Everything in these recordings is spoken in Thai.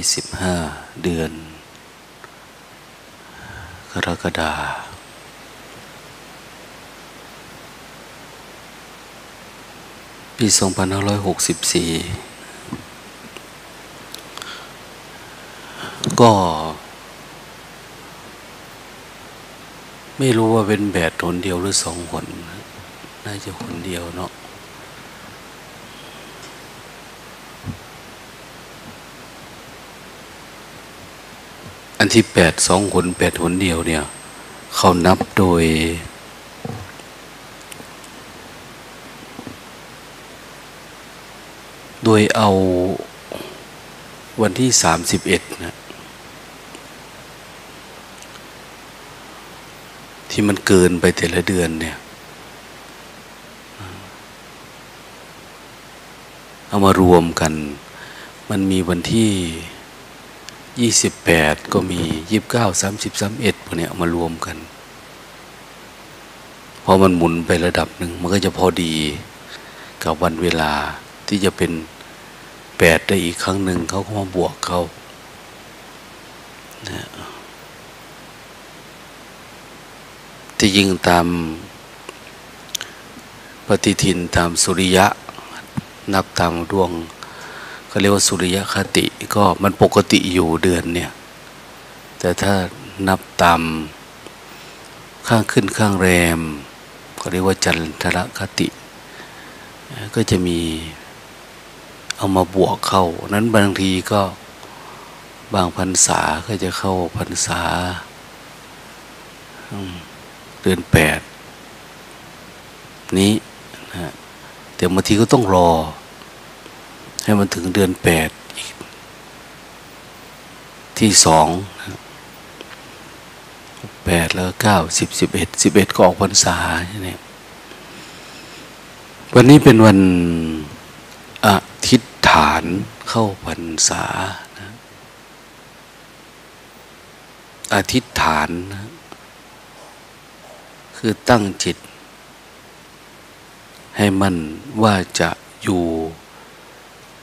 ที่25เดือน กรกฎาปี2564ก็ ไม่รู้ว่าเป็นแบดคนเดียวหรือสองคนน่าจะคนเดียวเนาะ ที่แปดสองคนแปดคนเดียวเนี่ย เขานับโดย โดยเอาวันที่สามสิบเอ็ดนะที่มันเกินไปแต่ละเดือนเนี่ย เอามารวมกัน มันมีวันที่ ยี่สิบแปดก็มียี่บเก้าสามสิบสามเอ็ดพวกเนี้ยมารวมกัน พอมันหมุนไประดับหนึ่งมันก็จะพอดีกับวันเวลาที่จะเป็นแปดได้อีกครั้งหนึ่งเขาก็มาบวกเขานะที่ยิงตามปฏิทินตามสุริยะ นับตามดวง ก็เรียกว่าสุริยคติก็มันปกติอยู่เดือนเนี่ย แต่ถ้านับตามข้างขึ้นข้างแรมก็เรียกว่าจันทรคติ ก็จะมีเอามาบวกเข้า นั้นบางทีก็บางพรรษาก็จะเข้าพรรษาเดือนแปดนี้นะแต่บางทีก็ต้องรอ ให้มันถึงเดือนแปดที่สองแปดแล้วเก้าสิบสิบเอ็ดสิบเอ็ดก็ออกพรรษาเนี่ยวันนี้เป็นวันอาทิตฐานเข้าพรรษาอาทิตฐานนะคือตั้งจิต ให้มันว่าจะอยู่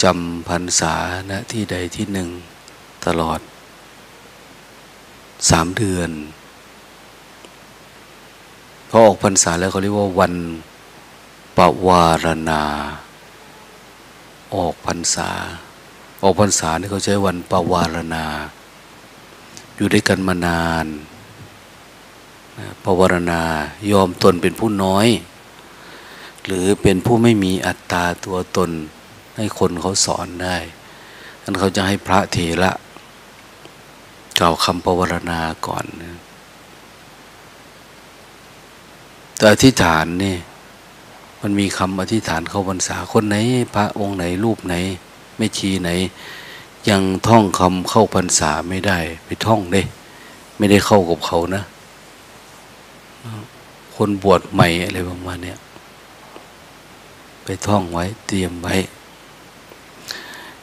จำพรรษาณที่ใดที่หนึ่งตลอดสามเดือนพอออกพรรษาแล้วเขาเรียกว่าวันปวารณา ออกพรรษา ออกพรรษานี่เขาใช้วันปวารณา อยู่ด้วยกันมานานปวารณายอมตนเป็นผู้น้อย หรือเป็นผู้ไม่มีอัตตาตัวตน ให้คนเขาสอนได้นั้นเขาจะให้พระเถระกล่าวคำปวารณาก่อนนะแต่อธิษฐานนี่มันมีคำอธิษฐานเข้าพรรษาคนไหน พระองค์ไหนรูปไหน ไม่ชีไหน ยังท่องคำเข้าพรรษาไม่ได้ ไปท่องได้ไม่ได้เข้ากับเขานะ คนบวชใหม่อะไรประมาณนี้ไปท่องไว้เตรียมไว้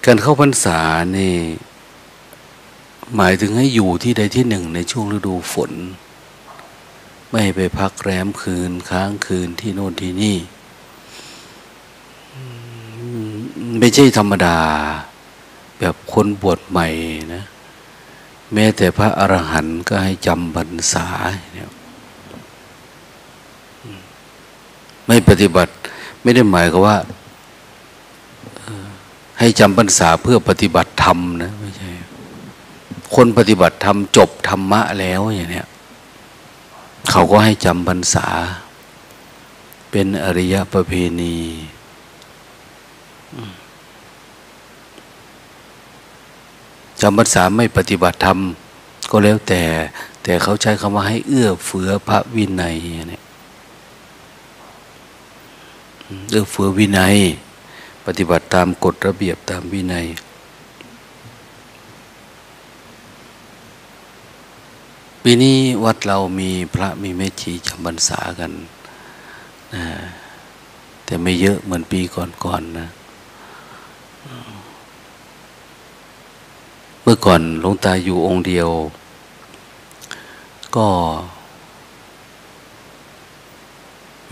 การเข้าพรรษานี่หมายถึงให้อยู่ที่ใดที่หนึ่งในช่วงฤดูฝน ไม่ไปพักแรมคืนค้างคืนที่โน่นที่นี่ ไม่ใช่ธรรมดา แบบคนบวชใหม่นะ แม้แต่พระอรหันต์ก็ให้จำพรรษาเนี่ยไม่ปฏิบัติไม่ได้หมายก็ว่า ให้จำพรรษาเพื่อปฏิบัติธรรมนะไม่ใช่ คนปฏิบัติธรรมจบธรรมะแล้วอย่างเนี้ยเขาก็ให้จำพรรษา เป็นอริยประเพณีจำพรรษาไม่ปฏิบัติธรรม ก็แล้วแต่ แต่เขาใช้คำว่าให้เอื้อเฟื้อพระวินัยเนี่ยเอื้อเฟื้อวินัย ปฏิบัติตามกฎระเบียบตามวินัย ปีนี้วัดเรามีพระมีแม่ชีจำพรรษากันนะแต่ไม่เยอะเหมือนปีก่อนๆนนะเมื่อก่อนหลวงตาอยู่องค์เดียว ก็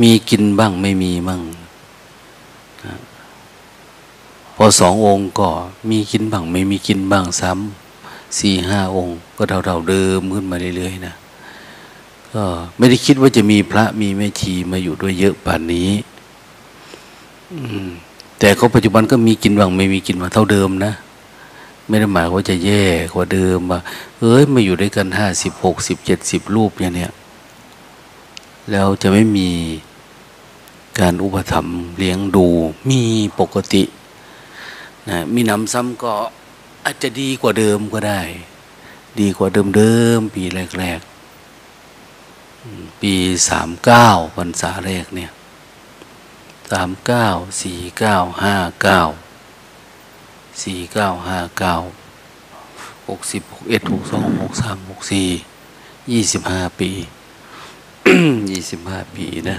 มีกินบ้างไม่มีบ้างนะพอ สององค์ก็มีกินบ้างไม่มีกินบ้างซ้ำสี่ห้าองค์ ก็เท่าๆเดิมขึ้นมาเรื่อยๆนะก็ไม่ได้คิดว่าจะมีพระมีแม่ชีมาอยู่ด้วยเยอะป่านนี้แต่เขาปัจจุบันก็มีกินบ้างไม่มีกินมาเท่าเดิมนะไม่ได้หมายว่าจะแย่กว่าเดิมว่าเอ้ยมาอยู่ด้วยกันห้าสิบหกสิบเจ็ดสิบรูปอย่างเนี้ยแล้วจะไม่มีการอุปถัมภ์เลี้ยงดูมีปกติ นะมีน้ำซ้ำก็อาจจะดีกว่าเดิมก็ได้ ดีกว่าเดิมเดิมปีแรกๆ ปีสามเก้าพรรษาแรกเนี่ยสามเก้าสี่เก้าห้าเก้าสี่เก้าห้าเก้าหกสิบหกเอ็ดหกสองหกสามหกสี่ยี่สิบห้าปียี่สิบห้าปีนะ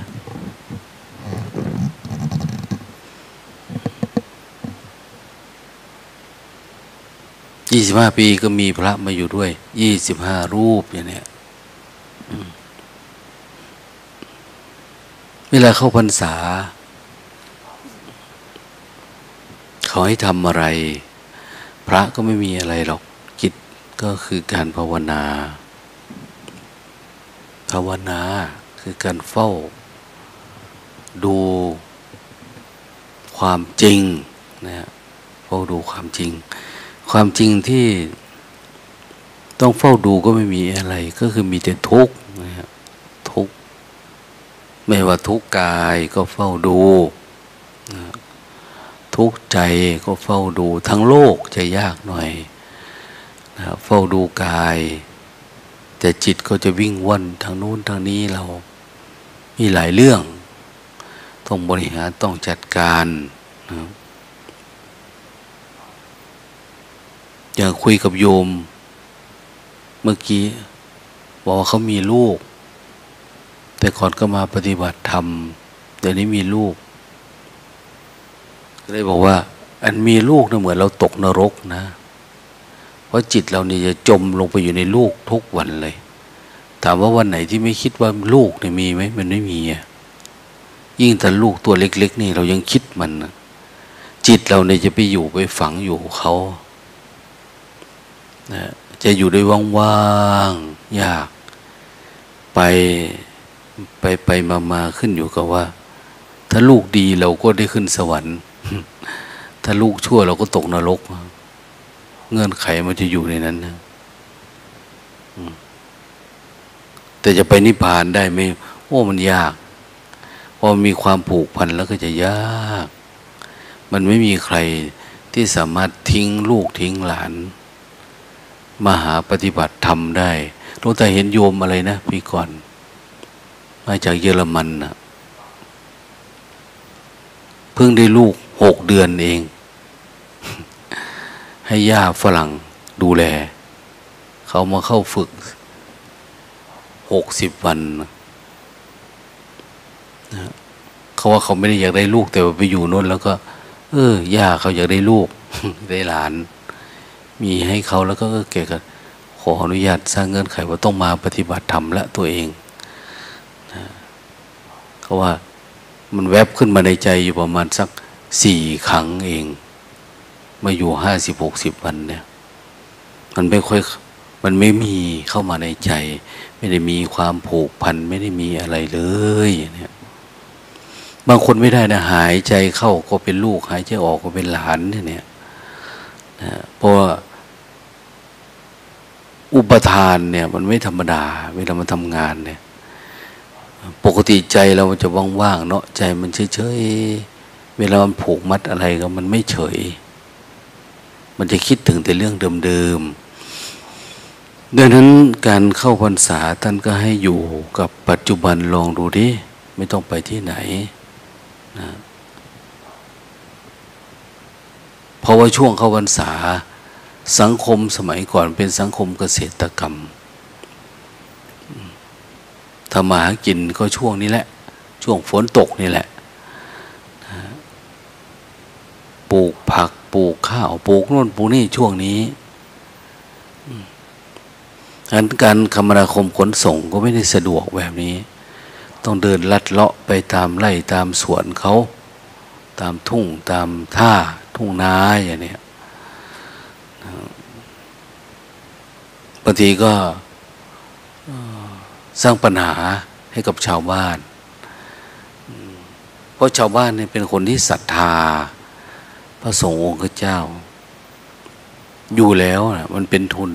ยี่สิบห้าปีก็มีพระมาอยู่ด้วย ยี่สิบห้ารูปอย่างเนี้ยเวลาเข้าพรรษา เขาให้ทำอะไร พระก็ไม่มีอะไรหรอกกิจก็คือการภาวนา ภาวนาคือการเฝ้า ดูความจริงนะเฝ้าดูความจริง ความจริงที่ต้องเฝ้าดูก็ไม่มีอะไร ก็คือมีแต่ทุกข์นะครับทุกข์ไม่ว่าทุกข์กายก็เฝ้าดู ทุกข์ใจก็เฝ้าดู ทั้งโลกจะยากหน่อยนะเฝ้าดูกาย แต่จิตก็จะวิ่งว่อนทางนู้นทางนี้เรา มีหลายเรื่อง ต้องบริหารต้องจัดการนะ อย่างคุยกับโยม เมื่อกี้บอกว่าเขามีลูก แต่ก่อนก็มาปฏิบัติธรรมเดี๋ยวนี้มีลูกก็เลยบอกว่า อันมีลูกนะเหมือนเราตกนรกนะ เพราะจิตเราเนี่ยจะจมลงไปอยู่ในลูกทุกวันเลย ถามว่าวันไหนที่ไม่คิดว่าลูกเนี่ยมีไหมมันไม่มีอะยิ่งแต่ลูกตัวเล็ก ๆ นี่เรายังคิดมันนะจิตเราเนี่ยจะไปอยู่ไปฝังอยู่เขา นะจะอยู่ได้ว่างๆยาก ไปไปไปมามาขึ้นอยู่กับว่า ถ้าลูกดีเราก็ได้ขึ้นสวรรค์ ถ้าลูกชั่วเราก็ตกนรก เงื่อนไขมันจะอยู่ในนั้นนะแต่จะไปนิพพานได้ไหมโอ้มันยากพอมีความผูกพันแล้วก็จะยาก มันไม่มีใครที่สามารถทิ้งลูกทิ้งหลาน มาหาปฏิบัติธรรมได้หลวงตาเห็นโยมอะไรนะพี่ก่อน มาจากเยอรมันนะเพิ่งได้ลูกหกเดือนเอง ให้ย่าฝรั่งดูแล เขามาเข้าฝึกหกสิบวันนะเขาว่าเขาไม่ได้อยากได้ลูกแต่ว่าไปอยู่นู่นแล้วก็ เออย่าเขาอยากได้ลูกได้หลาน มีให้เขาแล้วก็เกก็ขออนุญาตสร้างเงื่อนไขว่าต้องมาปฏิบัติธรรมและตัวเองเขาว่ามันแวบขึ้นมาในใจอยู่ประมาณสักสี่ครั้งเอง มาอยู่ห้าสิบหกสิบวันเนี่ย มันไม่ค่อยมันไม่มีเข้ามาในใจ ไม่ได้มีความผูกพันไม่ได้มีอะไรเลยเนี่ยบางคนไม่ได้นะหายใจเข้าก็เป็นลูก หายใจออกก็เป็นหลานเนี่ยนะเพราะ อุปทานเนี่ย มันไม่ธรรมดา เวลามันทำงานเนี่ย ปกติใจเราจะว่างๆเนาะใจมันเฉยๆเวลามันผูกมัดอะไรก็มันไม่เฉย มันจะคิดถึงแต่เรื่องเดิมๆดังนั้นการเข้าพรรษาท่านก็ให้อยู่กับปัจจุบันลองดูดิไม่ต้องไปที่ไหนนะเพราะว่าช่วงเข้าพรรษา สังคมสมัยก่อนเป็นสังคมเกษตรกรรมทำมาหากินก็ช่วงนี้แหละ ช่วงฝนตกนี่แหละปลูกผักปลูกข้าวปลูกน่นปลูกนี่ช่วงนี้ดังนั้นการคมนาคมขนส่งก็ไม่ได้สะดวกแบบนี้ ต้องเดินลัดเลาะไปตามไร่ตามสวนเขา ตามทุ่งตามท่าทุ่งนาอย่างนี้างทีก็สร้างปัญหาให้กับชาวบ้าน เพราะชาวบ้านเนี่ยเป็นคนที่ศรัทธา พระสงฆ์องค์เจ้า อยู่แล้วนะมันเป็นทุน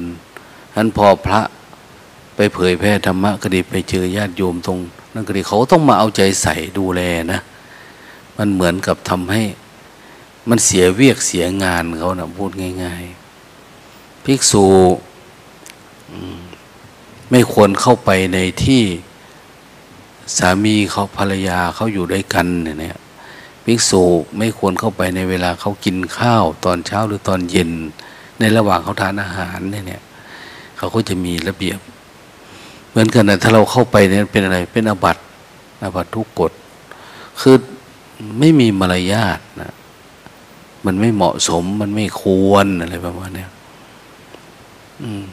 นั้นพอพระไปเผยแพร่ธรรมะก็ดีไปเจอญาติโยมตรง นั่นก็ดีเขาต้องมาเอาใจใส่ดูแลนะ มันเหมือนกับทำให้มันเสียเวียกเสียงานเขานะพูดง่าย ๆ ภิกษุ ไม่ควรเข้าไปในที่สามีเขาภรรยาเขาอยู่ด้วยกันเนี่ยภิกษุไม่ควรเข้าไปในเวลาเขากินข้าวตอนเช้าหรือตอนเย็น ในระหว่างเขาทานอาหารเนี่ยเขาก็จะมีระเบียบ เหมือนกันนะถ้าเราเข้าไปเนี่ยเป็นอะไรเป็นอบัตอบัตทุกกฎคือไม่มีมารยาทนะมันไม่เหมาะสมมันไม่ควรอะไรประมาณนี้อืม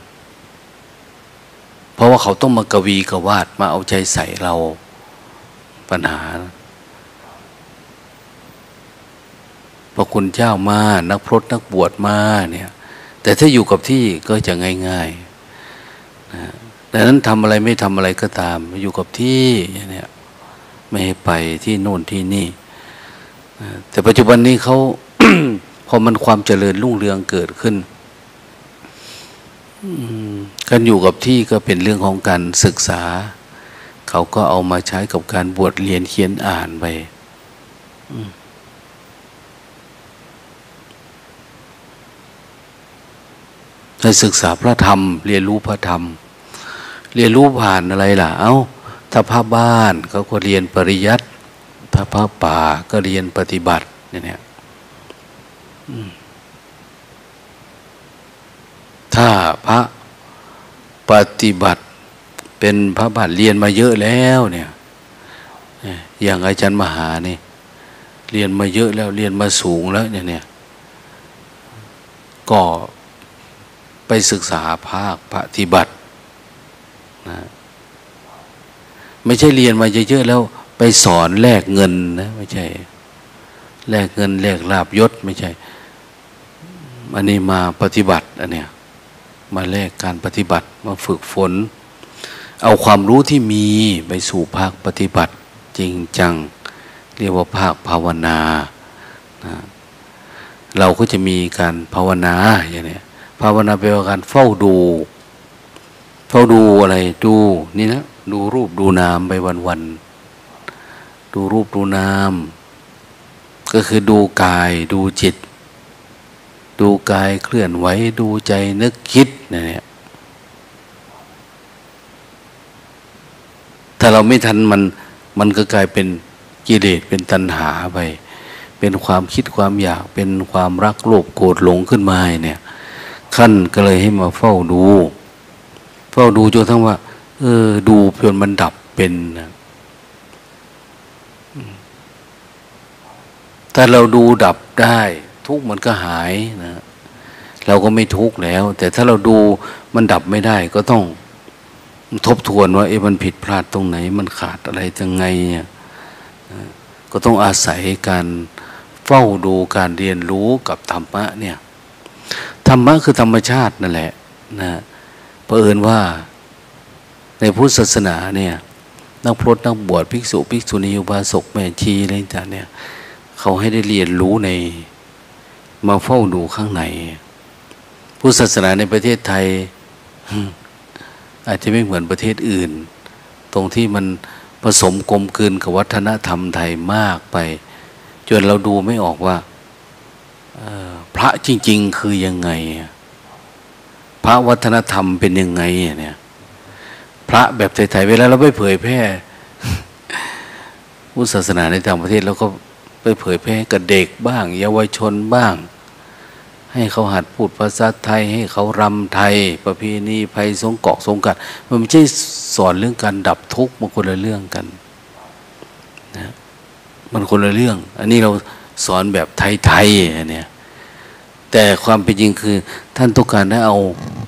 เพราะว่าเขาต้องมากวีกวาดมาเอาใจใส่เราปัญหา พระคุณเจ้ามา นักพรตนักบวชมาเนี่ย แต่ถ้าอยู่กับที่ก็จะง่ายๆนะดังนั้นทำอะไรไม่ทำอะไรก็ตาม อยู่กับที่เนี่ยไม่ให้ไปที่โน่นที่นี่ แต่ปัจจุบันนี้เขาพอมันความเจริญรุ่งเรืองเกิดขึ้น การอยู่กับที่ก็เป็นเรื่องของการศึกษา เขาก็เอามาใช้กับการบวชเรียนเขียนอ่านไปให้ศึกษาพระธรรม เรียนรู้พระธรรม เรียนรู้ผ่านอะไรล่ะ เอา้า ถ้าพระบ้านเขาก็เรียนปริยัติถ้าพระป่าก็เรียนปฏิบัติเนี่ย ถ้าพระปฏิบัติเป็นพระบาทเรียนมาเยอะแล้วเนี่ยอย่างอาจารย์มหานี่เรียนมาเยอะแล้วเรียนมาสูงแล้วเนี่ยเนี่ยก็ไปศึกษาภาคปฏิบัตินะไม่ใช่เรียนมาเยอะๆแล้วไปสอนแลกเงินนะไม่ใช่ แลกเงินแลกลาบยศไม่ใช่ อันนี้มาปฏิบัติอันเนี้ย มาแลกการปฏิบัติมาฝึกฝน เอาความรู้ที่มีไปสู่ภาคปฏิบัติจริงจัง เรียกว่าภาคภาวนานะเราก็จะมีการภาวนาอย่างนี้ภาวนาเป็นการเฝ้าดู เฝ้าดูอะไรดูนี่นะดูรูปดูนามไปวันๆดูรูปดูนาม ก็คือดูกายดูจิต ดูกายเคลื่อนไหวดูใจนึกคิดเนี่ยถ้าเราไม่ทันมันมันก็กลายเป็นกิเลสเป็นตัณหาไป เป็นความคิดความอยากเป็นความรักโลภโกรธหลงขึ้นมาเนี่ยขั้นก็เลยให้มาเฝ้าดู เฝ้าดูจนทั้งว่า เออ ดูเพื่อนมันดับเป็นนะถ้าเราดูดับได้ ทุกข์มันก็หายนะ เราก็ไม่ทุกข์แล้ว แต่ถ้าเราดูมันดับไม่ได้ก็ต้องทบทวนว่าเอ๊ะมันผิดพลาดตรงไหน มันขาดอะไรยังไงเนี่ยก็ต้องอาศัยการเฝ้าดูการเรียนรู้กับธรรมะเนี่ยธรรมะคือธรรมชาตินั่นแหละนะเผอิญว่าในพุทธศาสนาเนี่ยนักพรตนักบวชภิกษุ ภิกษุณีอุบาสกแม่ชีอะไรต่างเนี่ย เขาให้ได้เรียนรู้ใน มาเฝ้าดูข้างในพุทธศาสนาในประเทศไทย อาจจะไม่เหมือนประเทศอื่น ตรงที่มันผสมกลมกลืนกับวัฒนธรรมไทยมากไป จนเราดูไม่ออกว่าพระจริง ๆ คือยังไง พระวัฒนธรรมเป็นยังไงเนี่ยพระแบบไทยๆเวลาเราไปเผยแพร่พุทธศาสนาในต่างประเทศแล้วก็ไปเผยแพร่กับเด็กบ้าง เยาวชนบ้าง ให้เขาหัดพูดภาษาไทย ให้เขารำไทย ประเพณีภัยสงเกาะสงกัดมันไม่ใช่สอนเรื่องการดับทุกข์มันคนละเรื่องกันนะมันคนละเรื่อง อันนี้เราสอนแบบไทยๆเนี่ยแต่ความเป็นจริงคือ ท่านต้องการให้เอา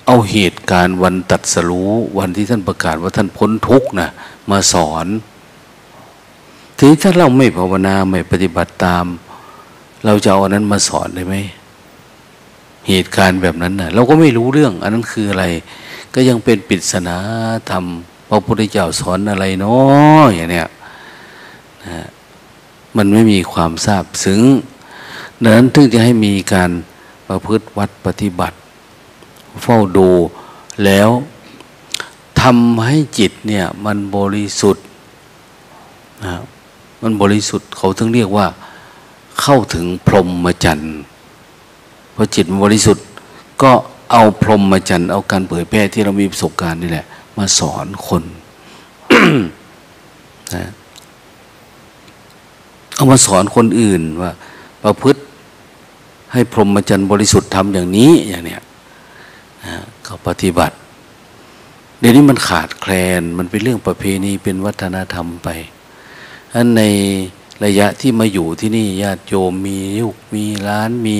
เอาเหตุการณ์วันตัดสรู้วันที่ท่านประกาศว่าท่านพ้นทุกข์นะมาสอนทีนี้ถ้าเราไม่ภาวนาไม่ปฏิบัติตาม เราจะเอาอันนั้นมาสอนได้ไหม เหตุการณ์แบบนั้นนะ่ะ เราก็ไม่รู้เรื่อง อันนั้นคืออะไร ก็ยังเป็นปริศนาธรรมพระพุทธเจ้าสอนอะไรเนาะอย่างเนี้ยนะมันไม่มีความทราบซึ้งดังนั้นถึงจะให้มีการประพฤติวัดปฏิบัติ เฝ้าดูแล้วทำให้จิตเนี่ย มันบริสุทธิ์นะมันบริสุทธิ์เขาถึงเรียกว่า เข้าถึงพรหมจรรย์ พอจิตมันบริสุทธิ์ก็เอาพรหมจรรย์เอาการเผยแพร่ที่เรามีประสบการณ์นี่แหละ มาสอนคนนะเอามาสอนคนอื่นว่า ประพฤติให้พรหมจรรย์บริสุทธิ์ทำอย่างนี้อย่างเนี้ยนะเขาปฏิบัติ เดี๋ยวนี้มันขาดแคลนมันเป็นเรื่องประเพณีเป็นวัฒนธรรมไปอันในระยะที่มาอยู่ที่นี่ญาติโยมมียุกมีร้านมี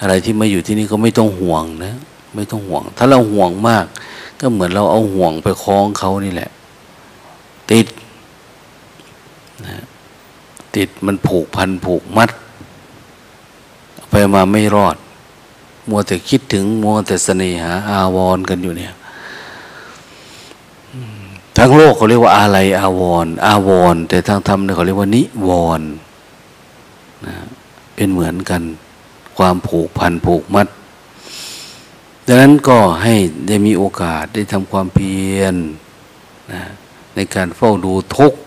อะไรที่มาอยู่ที่นี่ก็ไม่ต้องห่วงนะ ไม่ต้องห่วง ถ้าเราห่วงมาก ก็เหมือนเราเอาห่วงไปคล้องเขานี่แหละ ติดนะติดมันผูกพันผูกมัด ไปมาไม่รอด มัวแต่คิดถึง มัวแต่เสน่หา อาวรกันอยู่เนี่ย ทั้งโลกเขาเรียกว่าอะไรอาวรอาวรแต่ทางธรรมเนี่ยเขาเรียกว่านิวรนะเป็นเหมือนกัน ความผูกพันผูกมัด ดังนั้นก็ให้ได้มีโอกาสได้ทำความเพียรนะในการเฝ้าดูทุกข์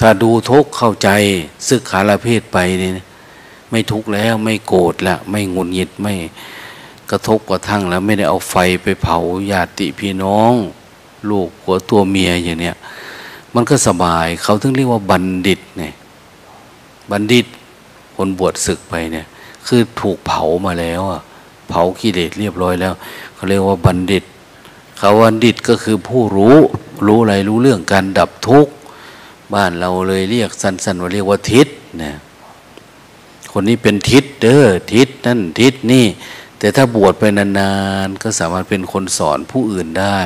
ถ้าดูทุกข์เข้าใจซึกขาลาเพศไปเนี่ยไม่ทุกข์แล้วไม่โกรธแล้วไม่งุนหงิดไม่กระทบกระทั่งแล้ว ไม่ได้เอาไฟไปเผาญาติพี่น้อง ลูกหัวตัวเมียอย่างเนี้ยมันก็สบายเขาถึงเรียกว่าบัณฑิตเนี่ยบัณฑิต คนบวชศึกไปเนี่ย คือถูกเผามาแล้วอะเผากิเลสเรียบร้อยแล้วเขาเรียกว่าบัณฑิตคำว่าบัณฑิตก็คือผู้รู้รู้อะไรรู้เรื่องการดับทุกข์บ้านเราเลยเรียกสั้น ๆ ว่าเรียกว่าทิศเนี่ยคนนี้เป็นทิศเด้อทิศนั่นทิศนี่ แต่ถ้าบวชไปนานๆก็สามารถเป็นคนสอนผู้อื่นได้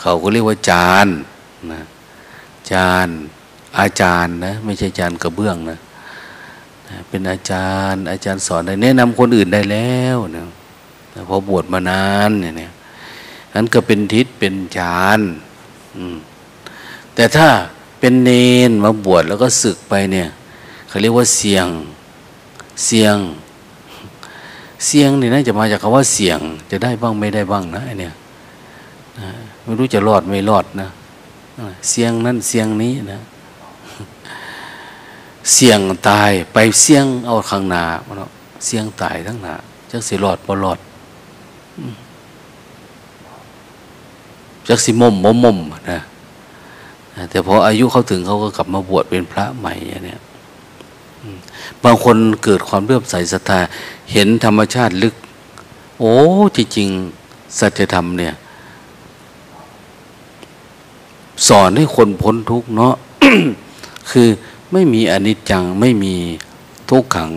เขาก็เรียกว่าจานนะจานอาจารย์นะไม่ใช่จานกระเบื้องนะ เป็นอาจารย์ อาจารย์สอนได้แนะนำคนอื่นได้แล้วนะพอบวชมานานเนี่ยนั้นก็เป็นทิศเป็นจานแต่ถ้าเป็นเนนมาบวชแล้วก็ศึกไปเนี่ยเขาเรียกว่าเสียงเสียง เสียงนี่นะจะมาจากคำว่าเสียง จะได้บ้างไม่ได้บ้างนะเนี่ยไม่รู้จะรอดไม่รอดนะเสียงนั้นเสียงนี้นะ เสี่ยงตายไปเสี่ยงเอาข้างหน้าเนาะเสี่ยงตายทั้งหน้าจักสิรอดบ่รอดจักสิมมมมมนะแต่พออายุเขาถึงเขาก็กลับมาบวชเป็นพระใหม่เนี่ยบางคนเกิดความเลื่อมใสศรัทธาเห็นธรรมชาติลึก โอ้จริงๆสัจธรรมเนี่ย สอนให้คนพ้นทุกข์เนาะคือ ไม่มีอนิจจัง ไม่มีทุกขัง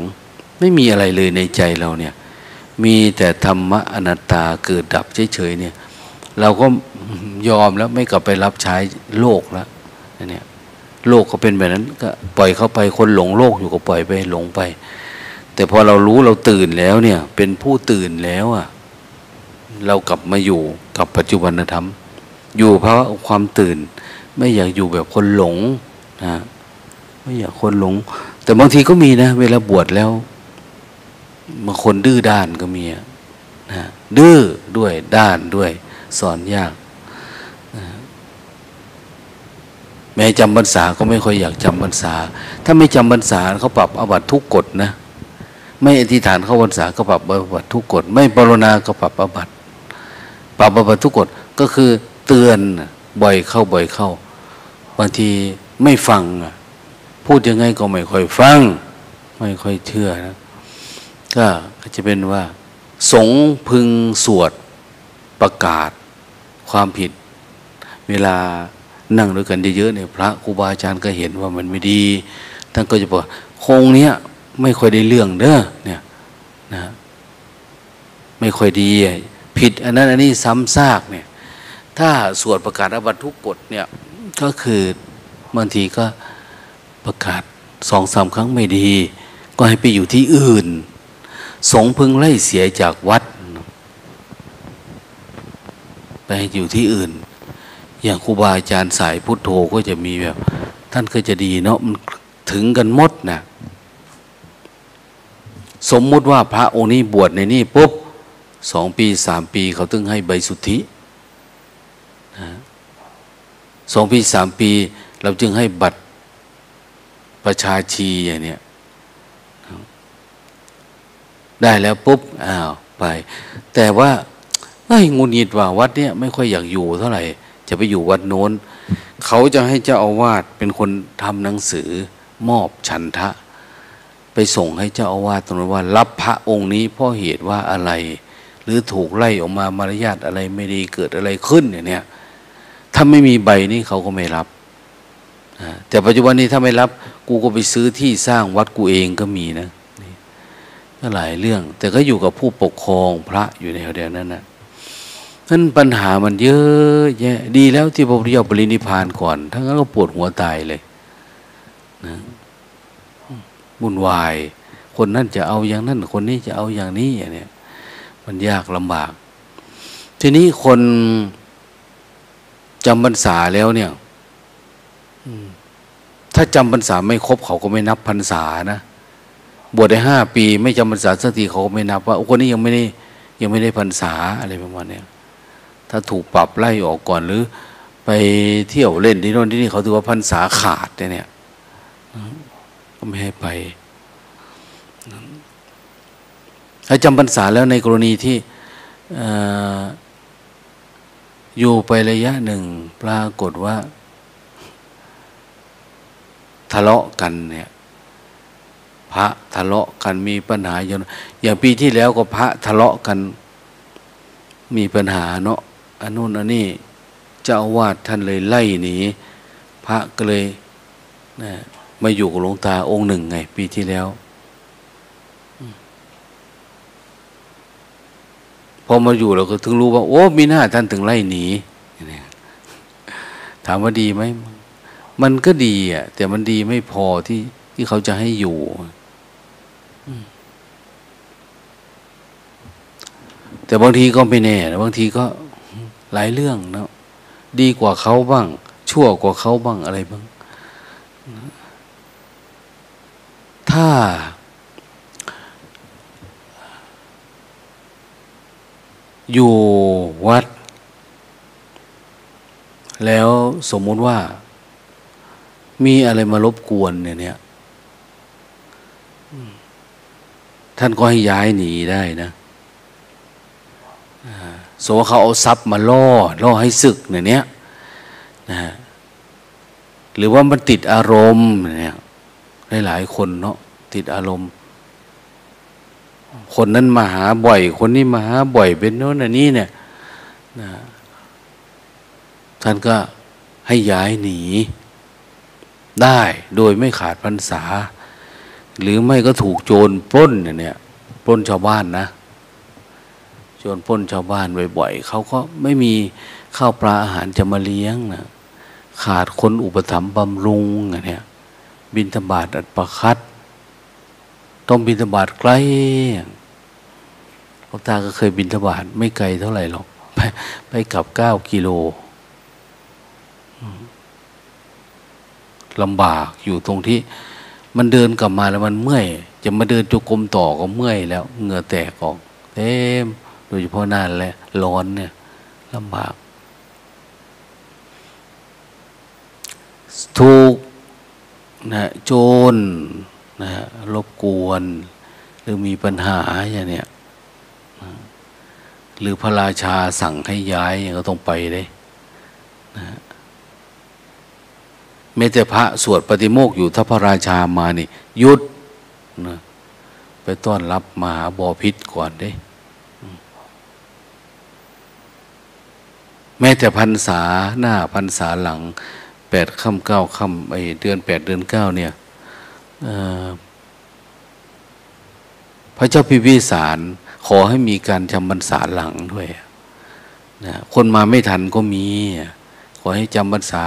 ไม่มีอะไรเลยในใจเราเนี่ย มีแต่ธรรมะอนัตตาเกิดดับเฉยๆเนี่ย เราก็ยอมแล้วไม่กลับไปรับใช้โลกแล้วเนี่ยโลกก็เป็นแบบนั้นก็ปล่อยเข้าไปคนหลงโลกอยู่ก็ปล่อยไปหลงไป แต่พอเรารู้เราตื่นแล้วเนี่ย เป็นผู้ตื่นแล้วอะ เรากลับมาอยู่กับปัจจุบันธรรม อยู่เพราะความตื่น ไม่อยากอยู่แบบคนหลงนะ ไม่อยากคนหลง แต่บางทีก็มีนะ เวลาบวชแล้วบางคนดื้อด้านก็มีนะดื้อด้วยด้านด้วย สอนยากนะแม้จำพรรษาก็ไม่ค่อยอยากจำพรรษา ถ้าไม่จำพรรษาเขาปรับอาบัตทุกกฎนะ ไม่อธิษฐานเข้าพรรษาก็ปรับอาบัตทุกกฎ ไม่ปรนนาก็ปรับอาบัตปรับอาบัตทุกกฎก็คือเตือนบ่อยเข้าบ่อยเข้าบางทีไม่ฟัง พูดยังไงก็ไม่ค่อยฟัง ไม่ค่อยเชื่อนะก็จะเป็นว่า สงพึงสวดประกาศความผิด เวลานั่งด้วยกันเยอะๆเนี่ยพระครูบาอาจารย์ก็เห็นว่ามันไม่ดี ท่านก็จะบอกคงเนี้ยไม่ค่อยได้เรื่องเด้อเนี่ยนะไม่ค่อยดี ผิดอันนั้นอันนี้ซ้ำซากเนี่ย ถ้าสวดประกาศอบัตทุกกฎเนี่ยก็คือบางทีก็ ประกาศสองสามครั้งไม่ดี ก็ให้ไปอยู่ที่อื่น สงพึงไล่เสียจากวัด ไปอยู่ที่อื่น อย่างครูบาอาจารย์สายพุทโธก็จะมีแบบ ท่านก็จะดีเนาะมันถึงกันหมดนะสมมุติว่าพระองค์นี้บวชในนี่ปุ๊บสองปีสามปีเขาตึงให้ใบสุทธิสองปีสามปี เราจึงให้บัตร ประชาชีอย่างเนี้ยได้แล้วปุ๊บอ้าวไป แต่ว่าไอ้งุนงิดว่าวัดเนี้ยไม่ค่อยอยากอยู่เท่าไหร่ จะไปอยู่วัดโน้น เขาจะให้เจ้าอาวาสเป็นคนทำหนังสือ มอบฉันทะ ไปส่งให้เจ้าอาวาสตรงนั้นว่า รับพระองค์นี้เพราะเหตุว่าอะไร หรือถูกไล่ออกมามารยาทอะไรไม่ดีเกิดอะไรขึ้นอย่างเนี้ยถ้าไม่มีใบนี้เขาก็ไม่รับ แต่ปัจจุบันนี้ถ้าไม่รับกูก็ไปซื้อที่สร้างวัดกูเองก็มีนะนี่ก็หลายเรื่อง แต่ก็อยู่กับผู้ปกครองพระอยู่ในแถวนั้นนะนั้นปัญหามันเยอะแยะดีแล้วที่พระพุทธเจ้าปรินิพานก่อนทั้งนั้นก็ปวดหัวตายเลยนะบุญวาย คนนั้นจะเอาอย่างนั้นคนนี้จะเอาอย่างนี้อย่างเนี้ยมันยากลำบาก ทีนี้คนจำพรรษาแล้วเนี่ย ถ้าจำพรรษาไม่ครบเขาก็ไม่นับพรรษานะบวชได้ห้าปี ไม่จำพรรษาสักทีเขาก็ไม่นับว่าคนนี้ยังไม่ได้ยังไม่ได้พรรษาอะไรประมาณนี้ถ้าถูกปรับไล่ออกก่อนหรือ ไปเที่ยวเล่นที่โน่นที่นี่เขาถือว่าพรรษาขาดเนี่ยก็ไม่ให้ไปถ้าจำพรรษาแล้วในกรณีที่อยู่ไประยะหนึ่งปรากฏว่า ทะเลาะกันเนี่ย พระทะเลาะกันมีปัญหาอย่างอย่างปีที่แล้วก็พระทะเลาะกัน มีปัญหาเนาะอันนู้นอันนี้เจ้าอาวาสท่านเลยไล่หนีพระก็เลยนะมาอยู่กับหลวงตาองค์หนึ่งไง ปีที่แล้วพอมาอยู่เราก็ถึงรู้ว่า โอ้ มีหน้าท่านถึงไล่หนีถามว่าดีไหม มันก็ดีอะ แต่มันดีไม่พอที่ที่เขาจะให้อยู่ แต่บางทีก็ไม่แน่นะบางทีก็หลายเรื่องเนาะดีกว่าเขาบ้าง ชั่วกว่าเขาบ้างอะไรบ้าง ถ้าอยู่วัด แล้วสมมุติว่า มีอะไรมารบกวนเนี่ยเนี่ยท่านก็ให้ย้ายหนีได้นะสเขาเอาทรัพย์มาล่อ ล่อให้ศึกเนี่ยเนี้ยนะหรือว่ามันติดอารมณ์เนี่ยหลายๆคนเนาะติดอารมณ์ คนนั้นมาหาบ่อย คนนี้มาหาบ่อยเป็นโน้นอันนี้เนี่ยนะท่านก็ให้ย้ายหนี ได้โดยไม่ขาดพรรษา หรือไม่ก็ถูกโจรปล้นเนี่ยปล้นชาวบ้านนะ โจรปล้นชาวบ้านบ่อยๆเขาก็ไม่มีข้าวปลาอาหารจะมาเลี้ยงนะขาดคนอุปถัมภ์บำรุงเนี่ยบินธบาตอัดประคัดต้องบินธบาตไกลหลวงตาก็เคยบินธบาตไม่ไกลเท่าไหร่หรอกไปไปกลับเก้ากิโล ลำบากอยู่ตรงที่ มันเดินกลับมาแล้วมันเมื่อย จะมาเดินจุกรมต่อก็เมื่อยแล้วเหงื่อแตกออกเต็มโดยเฉพาะน่านและร้อนเนี่ยลำบาก ถูกนะโจรนะรบกวน หรือมีปัญหาอย่างเนี้ยหรือพระราชาสั่งให้ย้ายก็ต้องไปเลยนะ แม้แต่พระสวดปฏิโมกอยู่ถ้าพระราชามานี่ยุดนะไปต้อนรับมหาบอพิษก่อนเด้แม้แต่พรรษาหน้าพรรษาหลังแปดค่ำเก้าค่ำไอเดือนแปดเดือนเก้าเนี่ยพระเจ้าพิพิสารขอให้มีการจำพรรษาหลังด้วยนะคนมาไม่ทันก็มี ขอให้จำพรรษา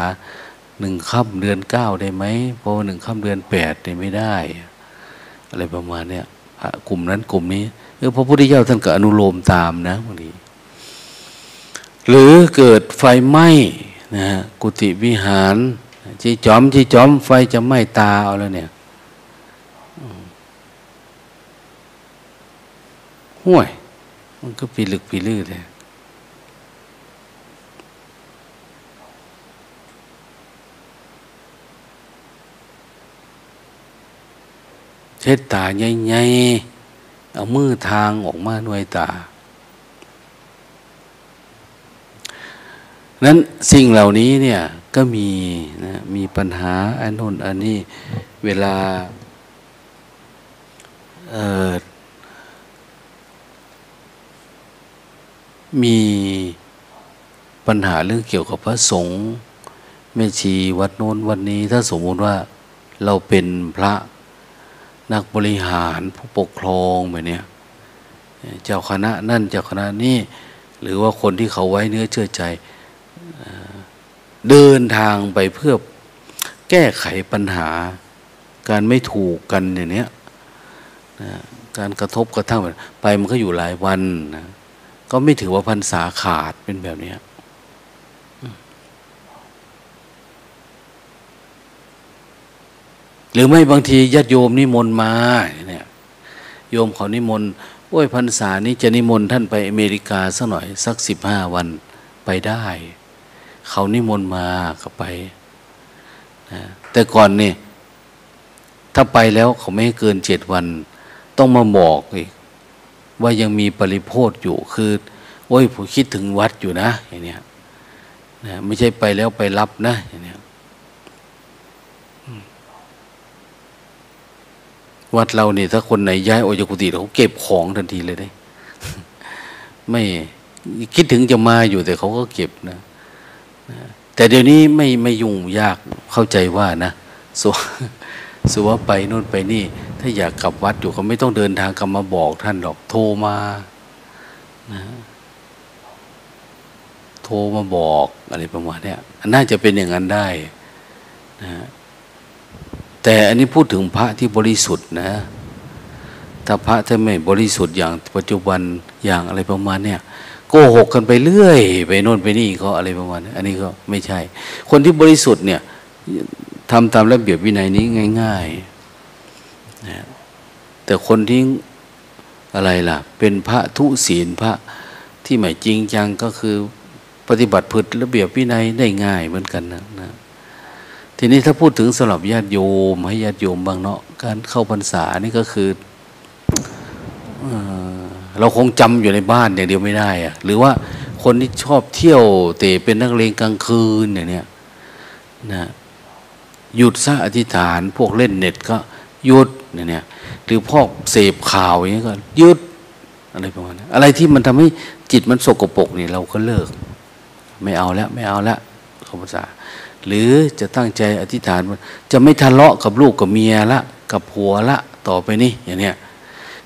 หนึ่งค่ำเดือนเก้าได้ไหมเพราะหนึ่งค่ำเดือนแปดเนี่ยไม่ได้ อะไรประมาณเนี้ยกลุ่มนั้นกลุ่มนี้เออพระพุทธเจ้าท่านก็อนุโลมตามนะบางทีหรือเกิดไฟไหม้นะกุฏิวิหารจีจอมจีจอมไฟจะไหม้ตาเอาแล้วเนี่ยห่วย มันก็ปีลึกปีลื่นเลย เช็ดตาใหญ่ๆเอามือทางออกมาหน่วยตา นั้นสิ่งเหล่านี้เนี่ยก็มีนะมีปัญหาอันนู้นอันนี้เวลาเมีปัญหาเรื่องเกี่ยวกับพระสงฆ์แม่ชีวัดโน้นวันนี้ ถ้าสมมติว่าเราเป็นพระ นักบริหารผู้ปกครองแบบนี้เจ้าคณะนั่นเจ้าคณะนี่หรือว่าคนที่เขาไว้เนื้อเชื่อใจเดินทางไปเพื่อแก้ไขปัญหา การไม่ถูกกันอย่างนี้การกระทบกระทั่งไปมันก็อยู่หลายวันนะก็ไม่ถือว่าพันษาขาดเป็นแบบนี้ หรือไม่บางทีญาติโยมนิมนต์มาเนี่ยโยมเขานิมนต์โอ้ยพรรษานี้จะนิมนต์ท่านไปอเมริกาสักหน่อยสักสิบห้าวันไปได้ เขานิมนต์มาก็ไปนะแต่ก่อนนี่ถ้าไปแล้วเขาไม่ให้เกินเจ็ดวัน ต้องมาบอกอีกว่ายังมีปริโพธอยู่คือ โอ้ยผมคิดถึงวัดอยู่นะอย่างเนี้ยนะไม่ใช่ไปแล้วไปรับนะอย่างเนี้ย วัดเราเนี่ยถ้าคนไหนย้ายออกจากกุฏิเขาเก็บของทันทีเลยได้ ไม่คิดถึงจะมาอยู่แต่เขาก็เก็บนะ แต่เดี๋ยวนี้ไม่ไม่ยุ่งยากเข้าใจว่านะสสว่าไปนู่นไปนี่ ถ้าอยากกลับวัดอยู่เขาไม่ต้องเดินทางกลับมาบอกท่านหรอกโทรมานะโทรมาบอกอะไรประมาณนี้น่าจะเป็นอย่างนั้นได้นะ แต่อันนี้พูดถึงพระที่บริสุทธิ์นะ ถ้าพระถ้าไม่บริสุทธิ์อย่างปัจจุบันอย่างอะไรประมาณเนี้ยโกหกกันไปเรื่อย ไปโน่นไปนี่เขาอะไรประมาณนี้อันนี้ก็ไม่ใช่ คนที่บริสุทธิ์เนี่ยทำตามระเบียบวินัยนี้ง่ายๆนะแต่คนที่อะไรล่ะ เป็นพระทุศีลพระที่ไม่จริงจังก็คือปฏิบัติผิดระเบียบวินัยได้ง่ายเหมือนกันนะนะ ทีนี้ถ้าพูดถึงสำหรับญาติโยมให้ญาติโยมบางเนาะการเข้าพรรษานี่ก็คือเราคงจำอยู่ในบ้านอย่างเดียวไม่ได้อะหรือว่าคนที่ชอบเที่ยวเตะเป็นนักเลงกลางคืนอย่างเนี้ยนะหยุดซะอธิษฐาน พวกเล่นเน็ตก็หยุดเนี่ยหรือพวกเสพข่าวอย่างนี้ยก็หยุดอะไรประมาณนี้อะไรที่มันทำให้จิตมันสกปรกนี่เราก็เลิก ไม่เอาแล้วไม่เอาแล้วเข้าพรรษา หรือจะตั้งใจอธิษฐานว่าจะไม่ทะเลาะกับลูกกับเมียละ กับผัวละต่อไปนี่อย่างเนี้ย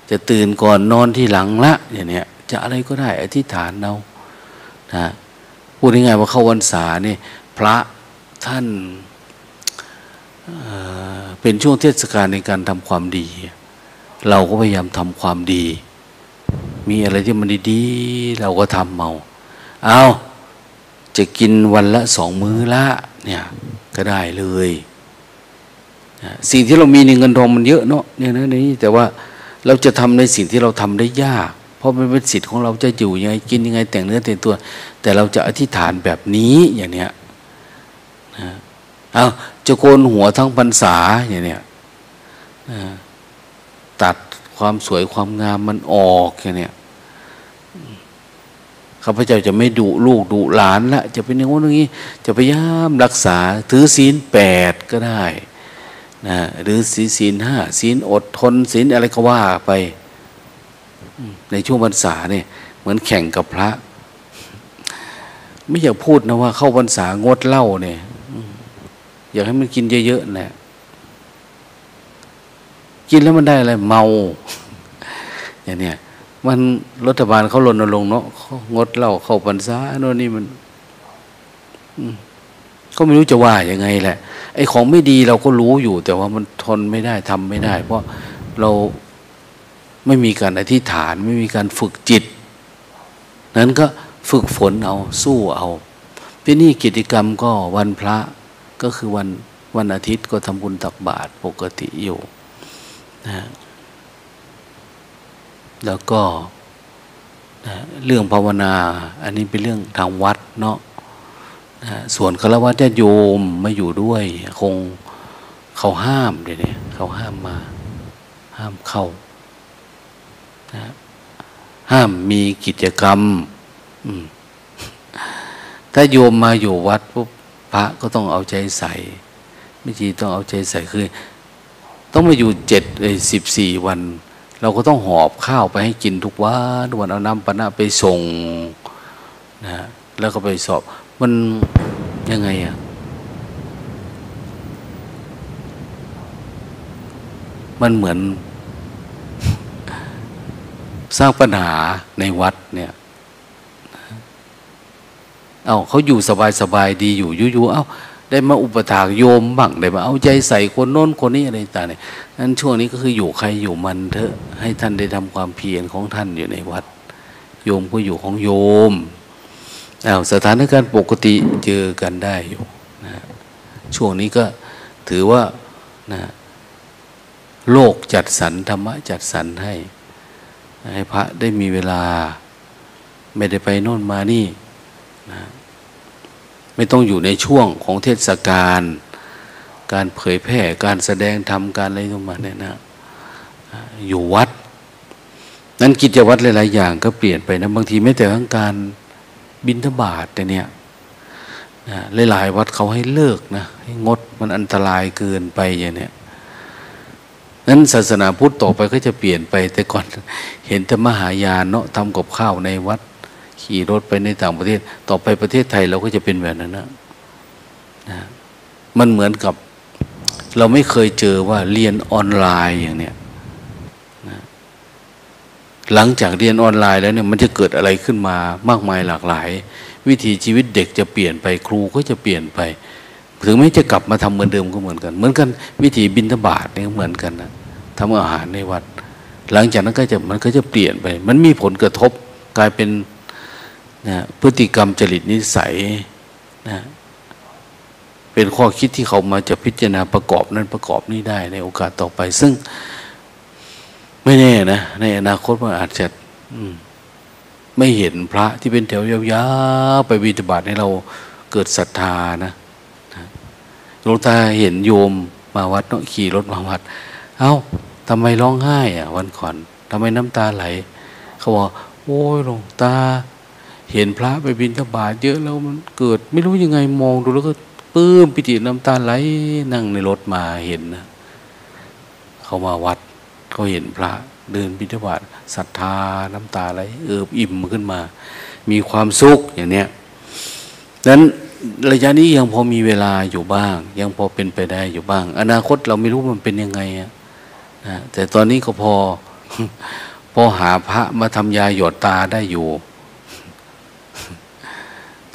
จะตื่นก่อนนอนที่หลังละอย่างเนี้ยจะอะไรก็ได้อธิษฐานเรานะพูดง่ายๆว่าเข้าวันษานี่พระท่านเป็นช่วงเทศกาลในการทำความดี เราก็พยายามทำความดี มีอะไรที่มันดีๆ เราก็ทำเมา เอา จะกินวันละสองมื้อละเนี่ยก็ได้เลยสิ่งที่เรามีในเงินทองมันเยอะเนาะเนี่ยนะนี่แต่ว่าเราจะทำในสิ่งที่เราทำได้ยาก เพราะมันเป็นสิทธิ์ของเราจะอยู่ยังไงกินยังไง แต่งเนื้อแต่งตัว แต่เราจะอธิษฐานแบบนี้อย่างเนี้ยนะเอาจะโกนหัวทั้งพรรษาอย่างเนี้ยตัดความสวยความงามมันออกอย่างเนี้ย ข้าพเจ้าจะไม่ดุลูกดุหลานละจะเป็นอย่างนู้นอย่างนี้ จะพยายามรักษาถือศีลแปดก็ได้นะหรือศีลศีลห้าศีลอดทนศีลอะไรก็ว่าไป ในช่วงพรรษาเนี่ย เหมือนแข่งกับพระ ไม่อยากพูดนะว่า เข้าพรรษางดเหล้าเนี่ยอยากให้มันกินเยอะๆนะกินแล้วมันได้อะไรเมา อย่างเนี้ย มันรัฐบาลเขาลนลงเนาะงดเหล้าเข้าพรรษาโน่นนี่มันก็ไม่รู้จะว่ายังไงแหละ ไอ้ของไม่ดีเราก็รู้อยู่ แต่ว่ามันทนไม่ได้ทำไม่ได้ เพราะเราไม่มีการอธิษฐาน ไม่มีการฝึกจิต นั้นก็ฝึกฝนเอาสู้เอาที่นี่กิจกรรมก็วันพระก็คือวันวันอาทิตย์ก็ทำบุญตักบาตรปกติอยู่นะ แล้วก็นะเรื่องภาวนา อันนี้เป็นเรื่องทางวัดเนาะนะส่วนฆรวาสญาโยมไม่อยู่ด้วย คงเขาห้ามเดี๋ยวนี้เขาห้ามมา ห้ามเข้านะห้ามมีกิจกรรมมถ้าโยมมาอยู่วัดปุ๊บพระก็ต้องเอาใจใส่ไม่จีต้องเอาใจใส่คือ ต้องมาอยู่เจ็ดเลยสิบสี่วัน เราก็ต้องหอบข้าวไปให้กินทุกวันทุกวันเอาน้ำปนะไปส่งนะแล้วก็ไปสอบมันยังไงอะมันเหมือน สร้างปัญหาในวัดเนี่ย เอาเขาอยู่สบายสบายดีอยู่ยู่ๆเอา ได้มาอุปถากโยมบ้างได้มาเอาใจใส่คนโน้นคนนี้อะไรต่างเนี่ยนั้นช่วงนี้ก็คืออยู่ใครอยู่มันเถอะ ให้ท่านได้ทำความเพียรของท่านอยู่ในวัด โยมก็อยู่ของโยมอาสถานการณ์ปกติเจอกันได้อยู่นะช่วงนี้ก็ถือว่านะโลกจัดสรรธรรมะจัดสรรให้ ให้พระได้มีเวลา ไม่ได้ไปโน่นมานี่นะ ไม่ต้องอยู่ในช่วงของเทศกาลการเผยแพร่การแสดงธรรมการอะไรต่างๆเนี่ยนะอยู่วัด นั้นกิจวัตรหลาย ๆ อย่างก็เปลี่ยนไปนะบางทีไม่แต่ทั้งการบินทบาทแต่เนี่ยนะหลาย ๆ วัดเขาให้เลิกนะให้งดมันอันตรายเกินไปอย่างเนี้ยนั้นศาสนาพุทธต่อไปก็จะเปลี่ยนไป แต่ก่อนเห็นแต่มหายานเนาะทำกับข้าวในวัด ขี่รถไปในต่างประเทศ ต่อไปประเทศไทยเราก็จะเป็นแบบนั้นนะนะมันเหมือนกับ เราไม่เคยเจอว่าเรียนออนไลน์อย่างเนี้ยนะหลังจากเรียนออนไลน์แล้วเนี่ยมันจะเกิดอะไรขึ้นมามากมายหลากหลาย วิถีชีวิตเด็กจะเปลี่ยนไปครูก็จะเปลี่ยนไป ถึงแม้จะกลับมาทำเหมือนเดิมก็เหมือนกัน เหมือนกัน วิถีบินทบาทเนี่ยเหมือนกันนะทำอาหารในวัด หลังจากนั้นก็จะมันก็จะเปลี่ยนไป มันมีผลกระทบกลายเป็น นะพฤติกรรมจริตนิสัยนะเป็นข้อคิดที่เขามาจะพิจารณาประกอบนั้นประกอบนี้ได้ในโอกาสต่อไป ซึ่งไม่แน่นะ ในอนาคตมันอาจจะไม่เห็นพระที่เป็นแถวยาวๆไปวิตบาตให้เราเกิดศรัทธานะหลวงตาเห็นโยมมาวัดเนาะขี่รถมาวัด เอา้าทำไมร้องไห้ อะ วันก่อนทำไมน้ำตาไหล เขาบอกโอ้ยหลวงตา เห็นพระไปบินทบาทเยอะแล้วมันเกิด ไม่รู้ยังไงมองดูแล้วก็ปื้มปิติน้ำตาไหลนั่งในรถมาเห็นนะเขามาวัดเขาเห็นพระเดินบิณฑบาตศรัทธาน้ำตาไหลเอิบอิ่มขึ้นมา มีความสุขอย่างเนี้ยนั้นระยะนี้ยังพอมีเวลาอยู่บ้าง ยังพอเป็นไปได้อยู่บ้าง อนาคตเราไม่รู้มันเป็นยังไงอะนะแต่ตอนนี้ก็พอพอหาพระมาทำยาหยดตาได้อยู่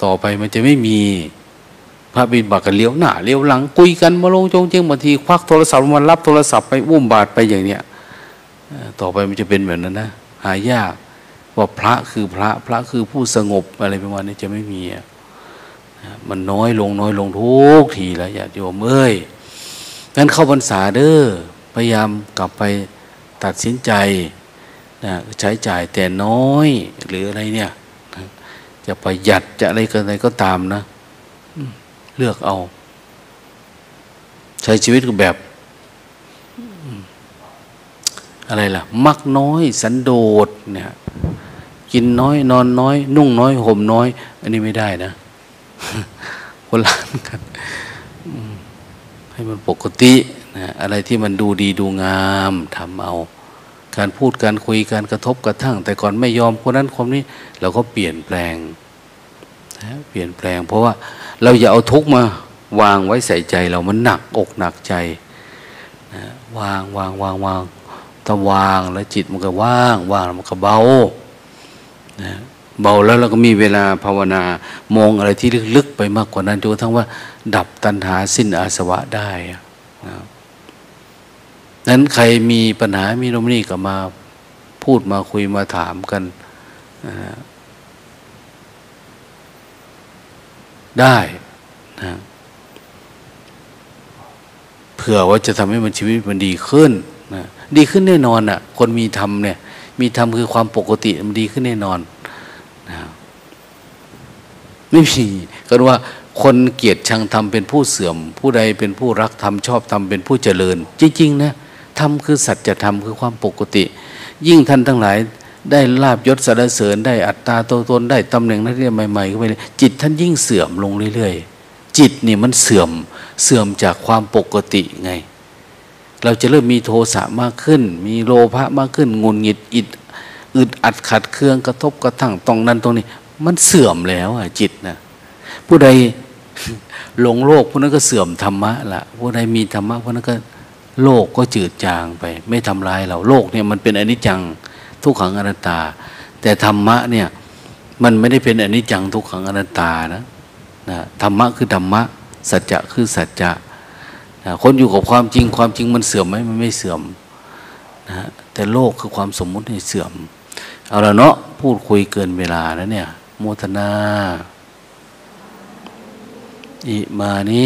ต่อไปมันจะไม่มีพระบินบากกันเลี้ยวหน้าเลี้ยวหลังคุยกันมาลงจงเจงบางทีควักโทรศัพท์มารับโทรศัพท์ไปอุ้มบาดไปอย่างเนี้ยต่อไปมันจะเป็นแบบนั้นนะหายากว่าพระคือพระพระคือผู้สงบอะไรประมาณนี้จะไม่มีมันน้อยลงน้อยลงทุกทีแล้วอย่าโยมเอ้ยงั้นเข้าพรรษาเด้อพยายามกลับไปตัดสินใจนะใช้จ่ายแต่น้อยหรืออะไรเนี่ย จะประหยัดจะอะไรกันอะไรก็ตามนะเลือกเอา ใช้ชีวิตแบบ อะไรล่ะ มักน้อย สันโดษเนี่ย กินน้อย นอนน้อย นุ่งน้อยห่มน้อย อันนี้ไม่ได้นะคนละกันให้มันปกตินะอะไรที่มันดูดีดูงามทำเอา การพูดการคุยการกระทบกระทั่ง แต่ก่อนไม่ยอมคนนั้นคนนี้ เราก็เปลี่ยนแปลงเปลี่ยนแปลง เพราะว่าเราอย่าเอาทุกมาวางไว้ใส่ใจเรามันหนักอกหนักใจนะวางวางวางวางถ้าวางแล้วจิตมันก็ว่างว่างมันก็เบานะเบาแล้วเราก็มีเวลาภาวนามองอะไรที่ลึกๆไปมากกว่านั้นจนกระทั่งว่า ดับตัณหาสิ้นอาสวะได้นะ นั้นใครมีปัญหามีโนมนี่ก็มาพูดมาคุยมาถามกันได้นะเผื่อว่าจะทำให้มันชีวิตมันดีขึ้นนะดีขึ้นแน่นอนอะ คนมีธรรมเนี่ย มีธรรมคือความปกติมันดีขึ้นแน่นอนนะไม่มีก็ว่าคนเกียรติชังธรรมเป็นผู้เสื่อม ผู้ใดเป็นผู้รักธรรมชอบธรรมเป็นผู้เจริญ จริง ๆ นะ ธรรมคือสัจธรรมคือความปกติ ยิ่งท่านทั้งหลายได้ลาบยศสรรเสริญได้อัตตาตัวตนได้ตำแหน่งนักเรียนใหม่ๆเข้าไปเลยจิตท่านยิ่งเสื่อมลงเรื่อยๆ จิตนี่มันเสื่อมเสื่อมจากความปกติไง เราจะเริ่มมีโทสะมากขึ้น มีโลภะมากขึ้นงุนหงิดอิดอึดอัดขัดเครื่องกระทบกระทั่งตรงนั้นตรงนี้ มันเสื่อมแล้วอะจิตนะผู้ใดหลงโลกผู้นั้นก็เสื่อมธรรมะละผู้ใดมีธรรมะผู้นั้นก็ โลกก็จืดจางไป ไม่ทำลายเราโลกเนี่ยมันเป็นอนิจจังทุกขังอนัตตา แต่ธรรมะเนี่ยมันไม่ได้เป็นอนิจจังทุกขังอนัตตานะนะธรรมะคือธรรมะ สัจจะคือสัจจะนะคนอยู่กับความจริงความจริงมันเสื่อมไหมมันไม่เสื่อมนะแต่โลกคือความสมมุติให้เสื่อม เอาละเนาะพูดคุยเกินเวลาแล้วเนี่ยโมทนา อิมานิ